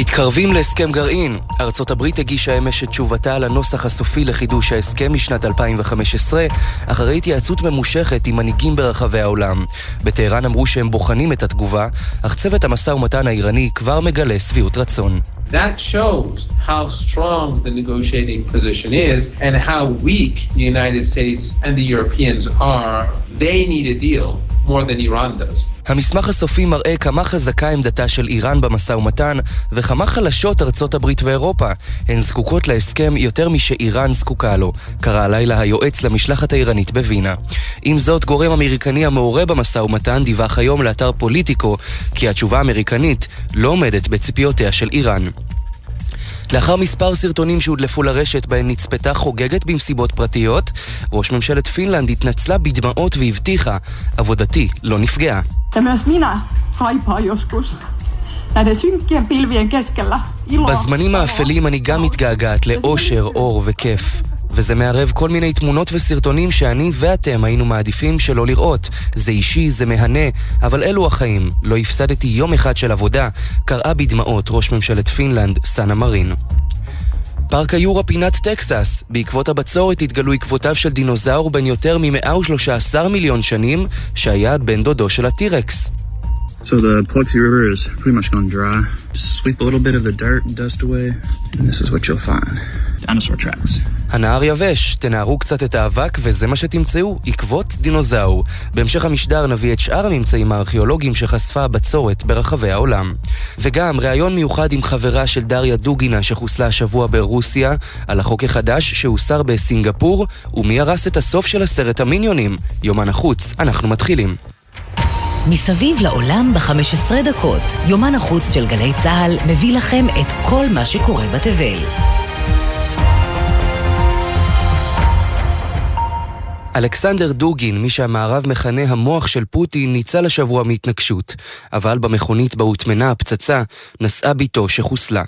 מתקרבים להסכם גרעין. ארצות הברית הגישה אמש את תשובתה על הנוסח הסופי לחידוש ההסכם משנת 2015, אחרי התייעצות ממושכת עם מנהיגים ברחבי העולם. בטהרן אמרו שהם בוחנים את התגובה, אך צוות המשא ומתן האיראני כבר מגלה שביעות רצון. That shows how strong the negotiating position is and how weak the United States and the Europeans are. They need a deal. More than Iran does. המסמך הסופי מראה כמה חזקה עמדתה של איראן במשא ומתן, וכמה חלשות ארצות הברית ואירופה. הן זקוקות להסכם יותר משאיראן זקוקה לו, קרא הלילה היועץ למשלחת האיראנית בווינה. עם זאת, גורם אמריקני המעורה במשא ומתן דיווח היום לאתר פוליטיקו, כי התשובה האמריקנית לא עומדת בציפיותיה של איראן. לאחר מספר סרטונים שהודלפו לרשת בהן נצפתה חוגגת במסיבות פרטיות, ראש ממשלת פינלנד התנצלה בדמעות והבטיחה, עבודתי לא נפגעה. בזמנים האפלים אני גם מתגעגעת לאושר, אור וכיף. וזה מערב כל מיני תמונות וסרטונים שאני ואתם היינו מעדיפים שלא לראות. זה אישי, זה מהנה, אבל אלו החיים. לא הפסדתי יום אחד של עבודה, קראה בדמעות ראש ממשלת פינלנד, סאנה מרין. פארק היורה פינת טקסס. בעקבות הבצורת התגלו עקבותיו של דינוזאור בן יותר מ-113 מיליון שנים, שהיה בן דודו של הטירקס. So the Paluxy River is pretty much gone dry. Just sweep a little bit of the dirt and dust away, and this is what you'll find. Dinosaur tracks. הנהר יבש, תנערו קצת את האבק וזה מה שתמצאו, עקבות דינוזאור. בהמשך המשדר נביא את שאר הממצאים הארכיאולוגיים שחשפה הבצורת ברחבי העולם. וגם ראיון מיוחד עם חברה של דריה דוגינה שחוסלה השבוע ברוסיה, על החוק החדש שהוסר בסינגפור, ומי הרס את הסוף של הסרט המיניונים. יומן החוץ, אנחנו מתחילים. מסביב לעולם ב-15 דקות, יומן החוץ של גלי צה"ל מביא לכם את כל מה שקורה בתבל. אלכסנדר דוגין, מי שהמערב מכנה המוח של פוטין, ניצל השבוע מהתנגשות. אבל במכונית בה הוטמנה הפצצה, נסעה בתו שחוסלה.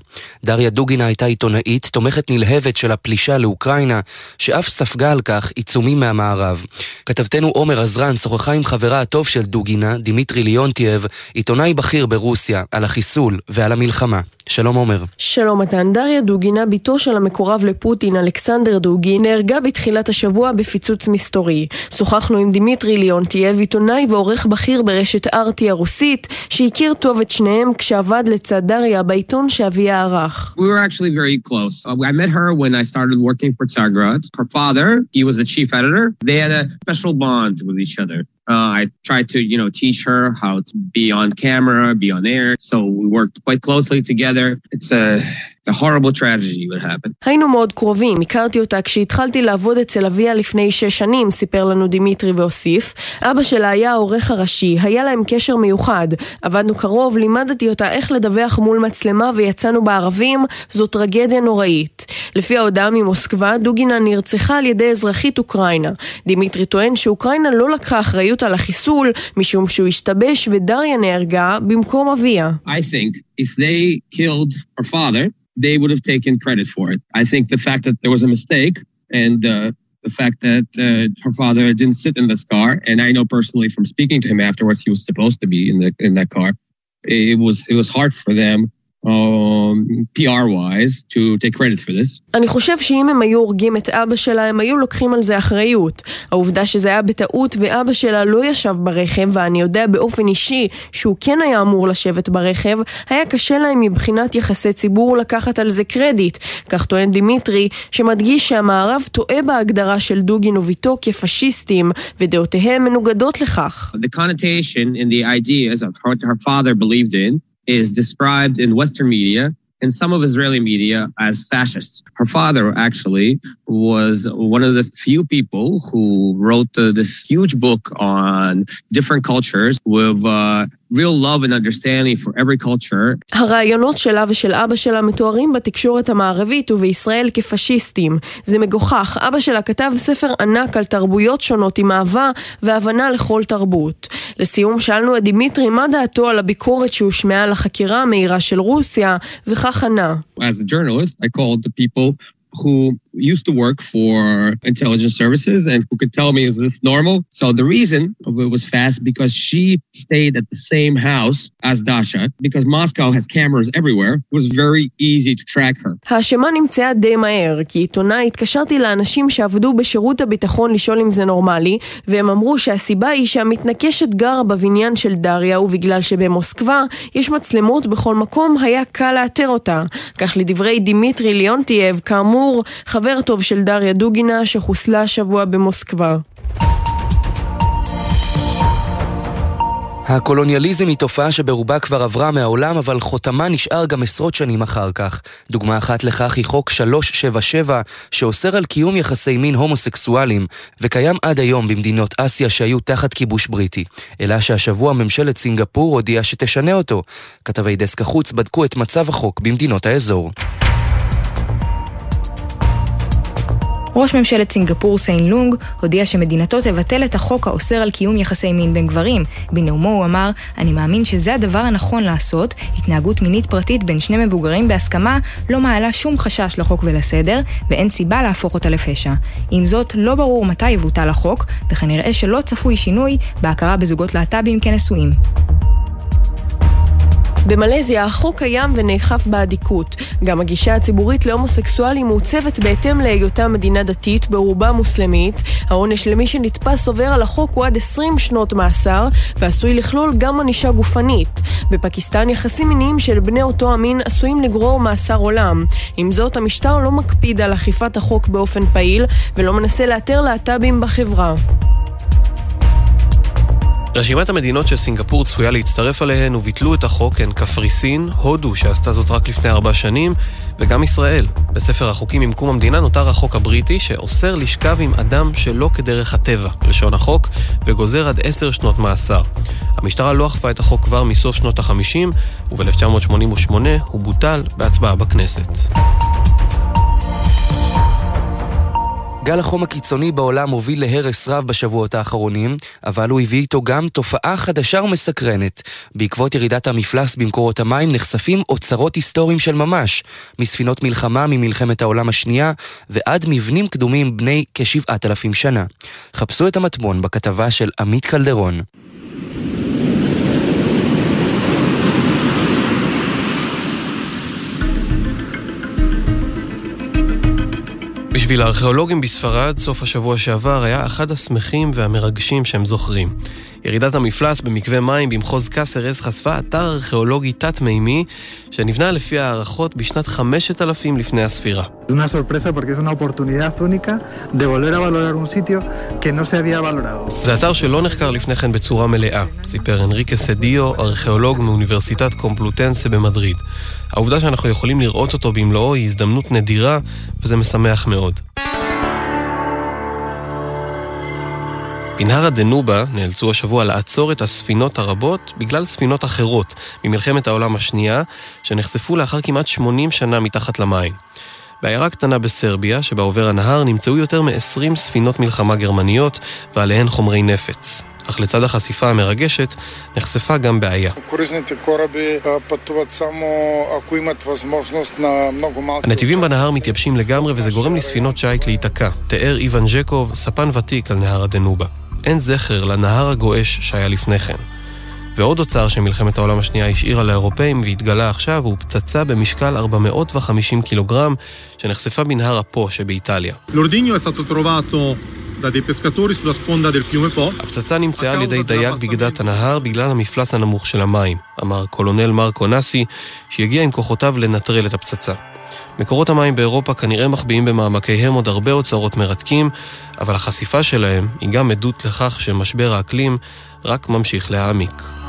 דריה דוגינה הייתה עיתונאית, תומכת נלהבת של הפלישה לאוקראינה, שאף ספגה על כך עיצומים מהמערב. כתבתנו עומר עזרן שוחחה עם חברה הטוב של דוגינה, דימיטרי ליונטייב, עיתונאי בכיר ברוסיה, על החיסול ועל המלחמה. שלום עומר. שלום מתן. דריה דוגינה, בתו של המקורב לפוטין, אלכסנדר דוגין, נהרגה בתחילת השבוע בפיצוץ מסתורי. שוחחנו עם דימיטרי ליאונטייב, עיתונאי ועורך בכיר ברשת ארטי הרוסית, שהכיר טוב את שניהם כשעבד לצד דריה בעיתון שאביה ערך. We were actually very close. Uh, I met her when I started working for Tsargrad. Her father, he was the chief editor. They had a special bond with each other. Uh, I tried to, you know, teach her how to be on camera, be on air. So we worked quite closely together. It's a a horrible tragedy would happen. היינו מאוד קרובים, הכרתי אותה כשהתחלתי לעבוד אצל אביה לפני שש שנים, סיפר לנו דימיטרי והוסיף. אבא שלה היה העורך הראשי, היה להם קשר מיוחד. עבדנו קרוב, לימדתי אותה איך לדווח מול מצלמה ויצאנו בערבים, זו טרגדיה נוראית. לפי ההודעה ממוסקבה, דוגינה נרצחה על ידי אזרחית אוקראינה. דימיטרי טוען שאוקראינה לא לקחה אחריות על החיסול, משום שהוא השתבש ודריה נהרגה במקום אביה. I think if they killed her father, they would have taken credit for it. I think the fact that there was a mistake and uh, the fact that uh, her father didn't sit in this car, and I know personally from speaking to him afterwards, he was supposed to be in the in that car. It was it was hard for them PR-wise to take credit for this. אני חושב שאם הם היו הורגים את אבא שלה, הם היו לוקחים על זה אחריות. העובדה שזה היה בטעות ואבא שלה לא ישב ברכב, ואני יודע באופן אישי שהוא כן היה אמור לשבת ברכב, היה קשה להם מבחינת יחסי ציבור לקחת על זה קרדיט. כך טוען דימיטרי, שמדגיש שהמערב טועה בהגדרה של דוגין ובתו כפשיסטים, ודעותיהם מנוגדות לכך. The connotation in the ideas of her father believed in is described in Western media and some of Israeli media as fascists. Her father actually was one of the few people who wrote uh, this huge book on different cultures with uh, real love and understanding for every culture. הרעיונות שלה ושל אבא שלה מתוארים בתקשורת המערבית ובישראל כפשיסטים. זה מגוחך. אבא שלה כתב ספר ענק על תרבויות שונות עם אהבה והבנה לכל תרבות. לסיום שאלנו את דימיטרי מה דעתו על הביקורת שהושמעה על החקירה המהירה של רוסיה, וכך ענה. As a journalist, I called the people who used to work for intelligence services and who could tell me, is this normal? So the reason of it was fast because she stayed at the same house as Dasha. Because Moscow has cameras everywhere, it was very easy to track her. האשמה נמצאה די מהר, כי עיתונאי התקשרתי לאנשים שעבדו בשירות הביטחון לשאול אם זה נורמלי, והם אמרו שהסיבה היא שהמתנקשת גרה בבניין של דריה, ובגלל שבמוסקבה יש מצלמות בכל מקום, היה קל לאתר אותה. כך לדברי דימיטרי ליאונטייב, כאמור, חבר טוב של דריה דוגינה שחוסלה השבוע במוסקבה. הקולוניאליזם היא תופעה שברובה כבר עברה מהעולם, אבל חותמה נשאר גם עשרות שנים אחר כך. דוגמה אחת לכך היא חוק 377, שאוסר על קיום יחסי מין הומוסקסואלים, וקיים עד היום במדינות אסיה שהיו תחת כיבוש בריטי. אלא שהשבוע ממשלת סינגפור הודיעה שתשנה אותו. כתבי דסק החוץ בדקו את מצב החוק במדינות האזור. ראש ממשלת סינגפור סיין לונג הודיע שמדינתו תבטל את החוק האוסר על קיום יחסי מין בין גברים. בנאומו הוא אמר, אני מאמין שזה הדבר הנכון לעשות, התנהגות מינית פרטית בין שני מבוגרים בהסכמה לא מעלה שום חשש לחוק ולסדר, ואין סיבה להפוך אותה לפשע. עם זאת, לא ברור מתי יבוטל החוק, וכנראה שלא צפוי שינוי בהכרה בזוגות להט"בים כנשואים. במלזיה החוק קיים ונאכף באדיקות. גם הגישה הציבורית להומוסקסואלים מעוצבת בהתאם להיותה מדינה דתית, ברובה מוסלמית. העונש למי שנתפס עובר על החוק הוא עד 20 שנות מאסר, ועשוי לכלול גם ענישה גופנית. בפקיסטן יחסים מיניים של בני אותו המין עשויים לגרור מאסר עולם. עם זאת, המשטר לא מקפיד על אכיפת החוק באופן פעיל, ולא מנסה לאתר להט"בים בחברה. רשימת המדינות שסינגפור צפויה להצטרף עליהן וביטלו את החוק הן קפריסין, הודו שעשתה זאת רק לפני ארבע שנים, וגם ישראל. בספר החוקים עם קום המדינה נותר החוק הבריטי שאוסר לשכב עם אדם שלא כדרך הטבע, לשון החוק, וגוזר עד עשר שנות מאסר. המשטרה לא אכפה את החוק כבר מסוף שנות החמישים, וב-1988 הוא בוטל בהצבעה בכנסת. גל החום הקיצוני בעולם הוביל להרס רב בשבועות האחרונים, אבל הוא הביא איתו גם תופעה חדשה ומסקרנת. בעקבות ירידת המפלס במקורות המים נחשפים אוצרות היסטוריים של ממש, מספינות מלחמה ממלחמת העולם השנייה ועד מבנים קדומים בני כשבעת אלפים שנה. חפשו את המטמון בכתבה של עמית קלדרון. בשביל הארכיאולוגים בספרד, סוף השבוע שעבר היה אחד השמחים והמרגשים שהם זוכרים. ירידת המפלס במקווה מים במחוז קאסרס חשפה אתר ארכיאולוגי תת-מימי שנבנה לפי הערכות בשנת 5000 לפני הספירה. זה אתר שלא נחקר לפני כן בצורה מלאה, סיפר אנריקה סדיו, ארכיאולוג מאוניברסיטת קומפלוטנסה במדריד. העובדה שאנחנו יכולים לראות אותו במלואו היא הזדמנות נדירה, וזה משמח מאוד. בנהר הדנובה נאלצו השבוע לעצור את הספינות הרבות בגלל ספינות אחרות ממלחמת העולם השנייה, שנחשפו לאחר כמעט 80 שנה מתחת למים. בעיירה קטנה בסרביה, שבה עובר הנהר, נמצאו יותר מ-20 ספינות מלחמה גרמניות ועליהן חומרי נפץ. אך לצד החשיפה המרגשת, נחשפה גם בעיה. הנתיבים בנהר מתייבשים לגמרי וזה גורם לספינות שיט להיתקע, תיאר איוון ז'קוב, ספן ותיק על נהר הדנובה. אין זכר לנהר הגועש שהיה לפני כן. ועוד אוצר שמלחמת העולם השנייה השאירה לאירופאים והתגלה עכשיו הוא פצצה במשקל 450 קילוגרם שנחשפה בנהר אפו שבאיטליה. הפצצה נמצאה על ידי דייג בגדת הנהר בגלל המפלס הנמוך של המים, אמר קולונל מרקו נאסי, שהגיע עם כוחותיו לנטרל את הפצצה. מקורות המים באירופה כנראה מחביאים במעמקיהם עוד הרבה אוצרות מרתקים, אבל החשיפה שלהם היא גם עדות לכך שמשבר האקלים רק ממשיך להעמיק.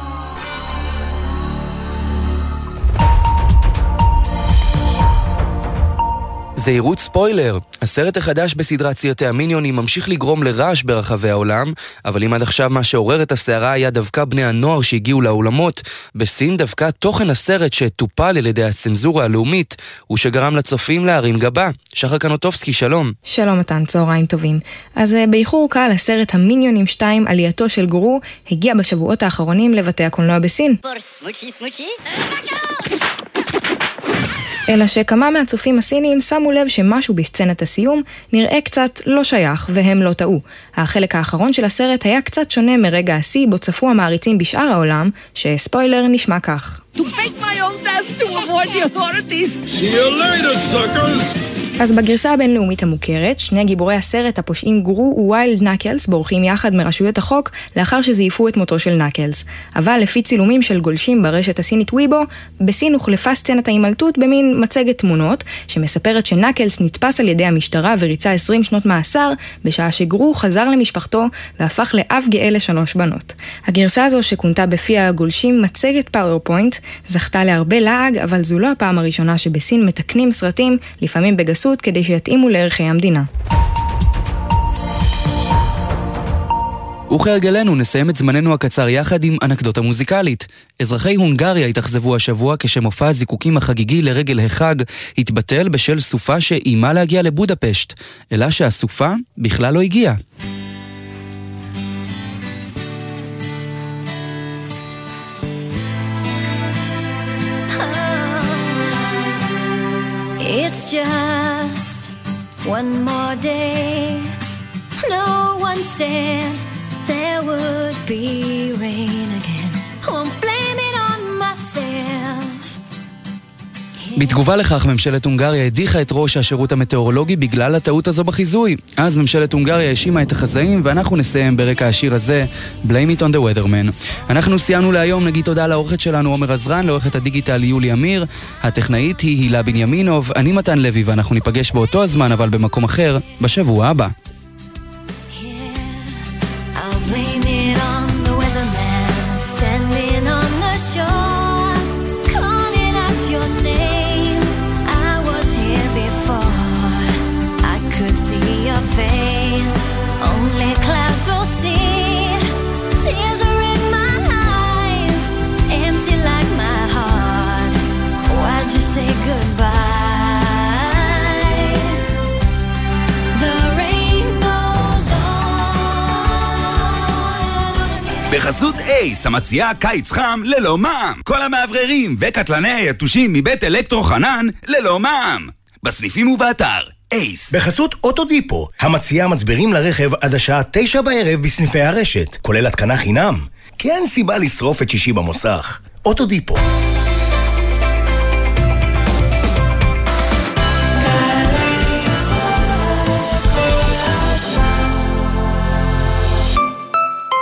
זהירות ספוילר, הסרט החדש בסדרת סרטי המיניונים ממשיך לגרום לרעש ברחבי העולם, אבל אם עד עכשיו מה שעורר את הסערה היה דווקא בני הנוער שהגיעו לאולמות, בסין דווקא תוכן הסרט שטופל על ידי הצנזורה הלאומית, הוא שגרם לצופים להרים גבה. שחר קנוטובסקי, שלום. שלום מתן, צהריים טובים. אז אה, באיחור קל הסרט המיניונים 2, עלייתו של גורו, הגיע בשבועות האחרונים לבתי הקולנוע בסין. אלא שכמה מהצופים הסינים שמו לב שמשהו בסצנת הסיום נראה קצת לא שייך, והם לא טעו. החלק האחרון של הסרט היה קצת שונה מרגע השיא בו צפו המעריצים בשאר העולם, שספוילר נשמע כך. To fake my own death to avoid the authorities. See you later, suckers! אז בגרסה הבינלאומית המוכרת, שני גיבורי הסרט, הפושעים גרו ו-ויילד נקלס, בורחים יחד מרשויות החוק, לאחר שזייפו את מותו של נקלס. אבל לפי צילומים של גולשים ברשת הסינית וויבו, בסין הוחלפה סצנת ההימלטות במין מצגת תמונות, שמספרת שנקלס נתפס על ידי המשטרה וריצה 20 שנות מאסר, בשעה שגרו חזר למשפחתו והפך לאב גאה לשלוש בנות. הגרסה הזו, שכונתה בפי הגולשים מצגת PowerPoint, זכתה להרבה לעג, אבל זו לא הפעם הראשונה שבסין מתקנים סרטים, לפעמים בגסות התייחסות כדי שיתאימו לערכי המדינה. וכהרגלנו נסיים את זמננו הקצר יחד עם אנקדוטה מוזיקלית. אזרחי הונגריה התאכזבו השבוע כשמופע הזיקוקים החגיגי לרגל החג התבטל בשל סופה שאיימה להגיע לבודפשט, אלא שהסופה בכלל לא הגיעה. Be rain again. בתגובה לכך, ממשלת הונגריה הדיחה את ראש השירות המטאורולוגי בגלל הטעות הזו בחיזוי. אז ממשלת הונגריה האשימה את החזאים, ואנחנו נסיים ברקע השיר הזה, Blame it on the weatherman. אנחנו סיימנו להיום, נגיד תודה לעורכת שלנו עומר עזרן, לעורכת הדיגיטל יולי אמיר, הטכנאית היא הילה בנימינוב, אני מתן לוי, ואנחנו ניפגש באותו הזמן, אבל במקום אחר, בשבוע הבא. אייס, המציעה קיץ חם ללא מע"מ. כל המאווררים וקטלני היתושים מבית אלקטרו חנן ללא מע"מ. בסניפים ובאתר. אייס. בחסות אוטודיפו, המציעה מצברים לרכב עד השעה תשע בערב בסניפי הרשת, כולל התקנה חינם. כי אין סיבה לשרוף את שישי במוסך. אוטודיפו.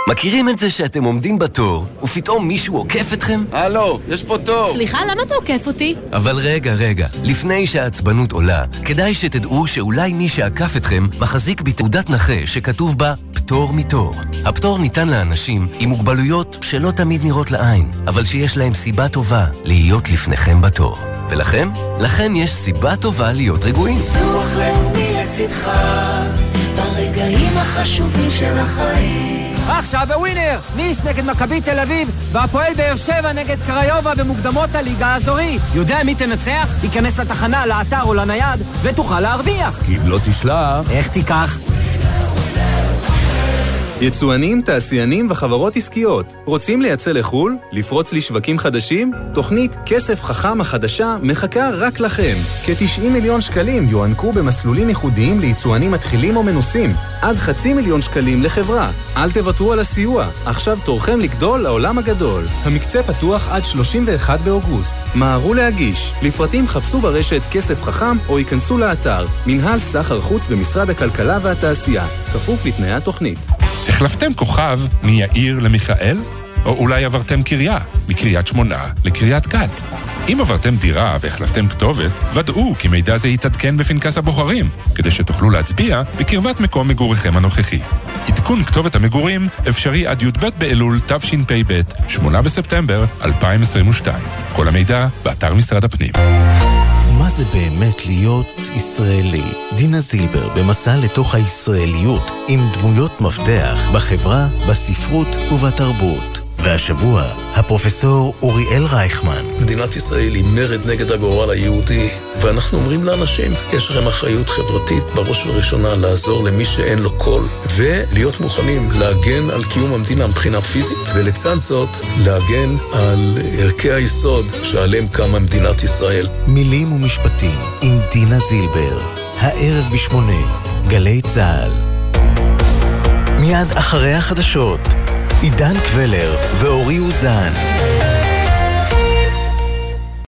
מכירים את זה שאתם עומדים בתור, ופתאום מישהו עוקף אתכם? הלו, יש פה תור. סליחה, למה אתה עוקף אותי? אבל רגע, רגע, לפני שהעצבנות עולה, כדאי שתדעו שאולי מי שעקף אתכם מחזיק בתעודת נכה שכתוב בה פטור מתור. הפטור ניתן לאנשים עם מוגבלויות שלא תמיד נראות לעין, אבל שיש להם סיבה טובה להיות לפניכם בתור. ולכם? לכם יש סיבה טובה להיות רגועים. ביטוח לאומי לצדך, ברגעים החשובים של החיים. עכשיו בווינר! ניס נגד מכבי תל אביב, והפועל באר שבע נגד קריובה במוקדמות הליגה האזורית. יודע מי תנצח? ייכנס לתחנה, לאתר או לנייד, ותוכל להרוויח. כי אם לא תשלח... איך תיקח? יצואנים, תעשיינים וחברות עסקיות רוצים לייצא לחו"ל? לפרוץ לשווקים חדשים? תוכנית כסף חכם החדשה מחכה רק לכם. כ-90 מיליון שקלים יוענקו במסלולים ייחודיים ליצואנים מתחילים או מנוסים. עד חצי מיליון שקלים לחברה. אל תוותרו על הסיוע, עכשיו תורכם לגדול לעולם הגדול. המקצה פתוח עד 31 באוגוסט. מהרו להגיש. לפרטים חפשו ברשת כסף חכם או ייכנסו לאתר מנהל סחר חוץ במשרד הכלכלה והתעשייה, כפוף לתנאי התוכנית. החלפתם כוכב מיאיר למיכאל? או אולי עברתם קריה, מקריית שמונה לקריית גת. אם עברתם דירה והחלפתם כתובת, ודאו כי מידע זה יתעדכן בפנקס הבוחרים, כדי שתוכלו להצביע בקרבת מקום מגוריכם הנוכחי. עדכון כתובת המגורים אפשרי עד י"ב באלול תשפ"ב, 8 בספטמבר 2022. כל המידע באתר משרד הפנים. זה באמת להיות ישראלי? דינה זילבר במסע לתוך הישראליות עם דמויות מפתח בחברה, בספרות ובתרבות. והשבוע, הפרופסור אוריאל רייכמן. מדינת ישראל היא מרד נגד הגורל היהודי, ואנחנו אומרים לאנשים, יש לכם אחריות חברתית בראש ובראשונה לעזור למי שאין לו קול, ולהיות מוכנים להגן על קיום המדינה מבחינה פיזית, ולצד זאת, להגן על ערכי היסוד שעליהם קמה מדינת ישראל. מילים ומשפטים עם דינה זילבר, הערב בשמונה, גלי צה"ל. מיד אחרי החדשות, עידן קבלר ואורי אוזן.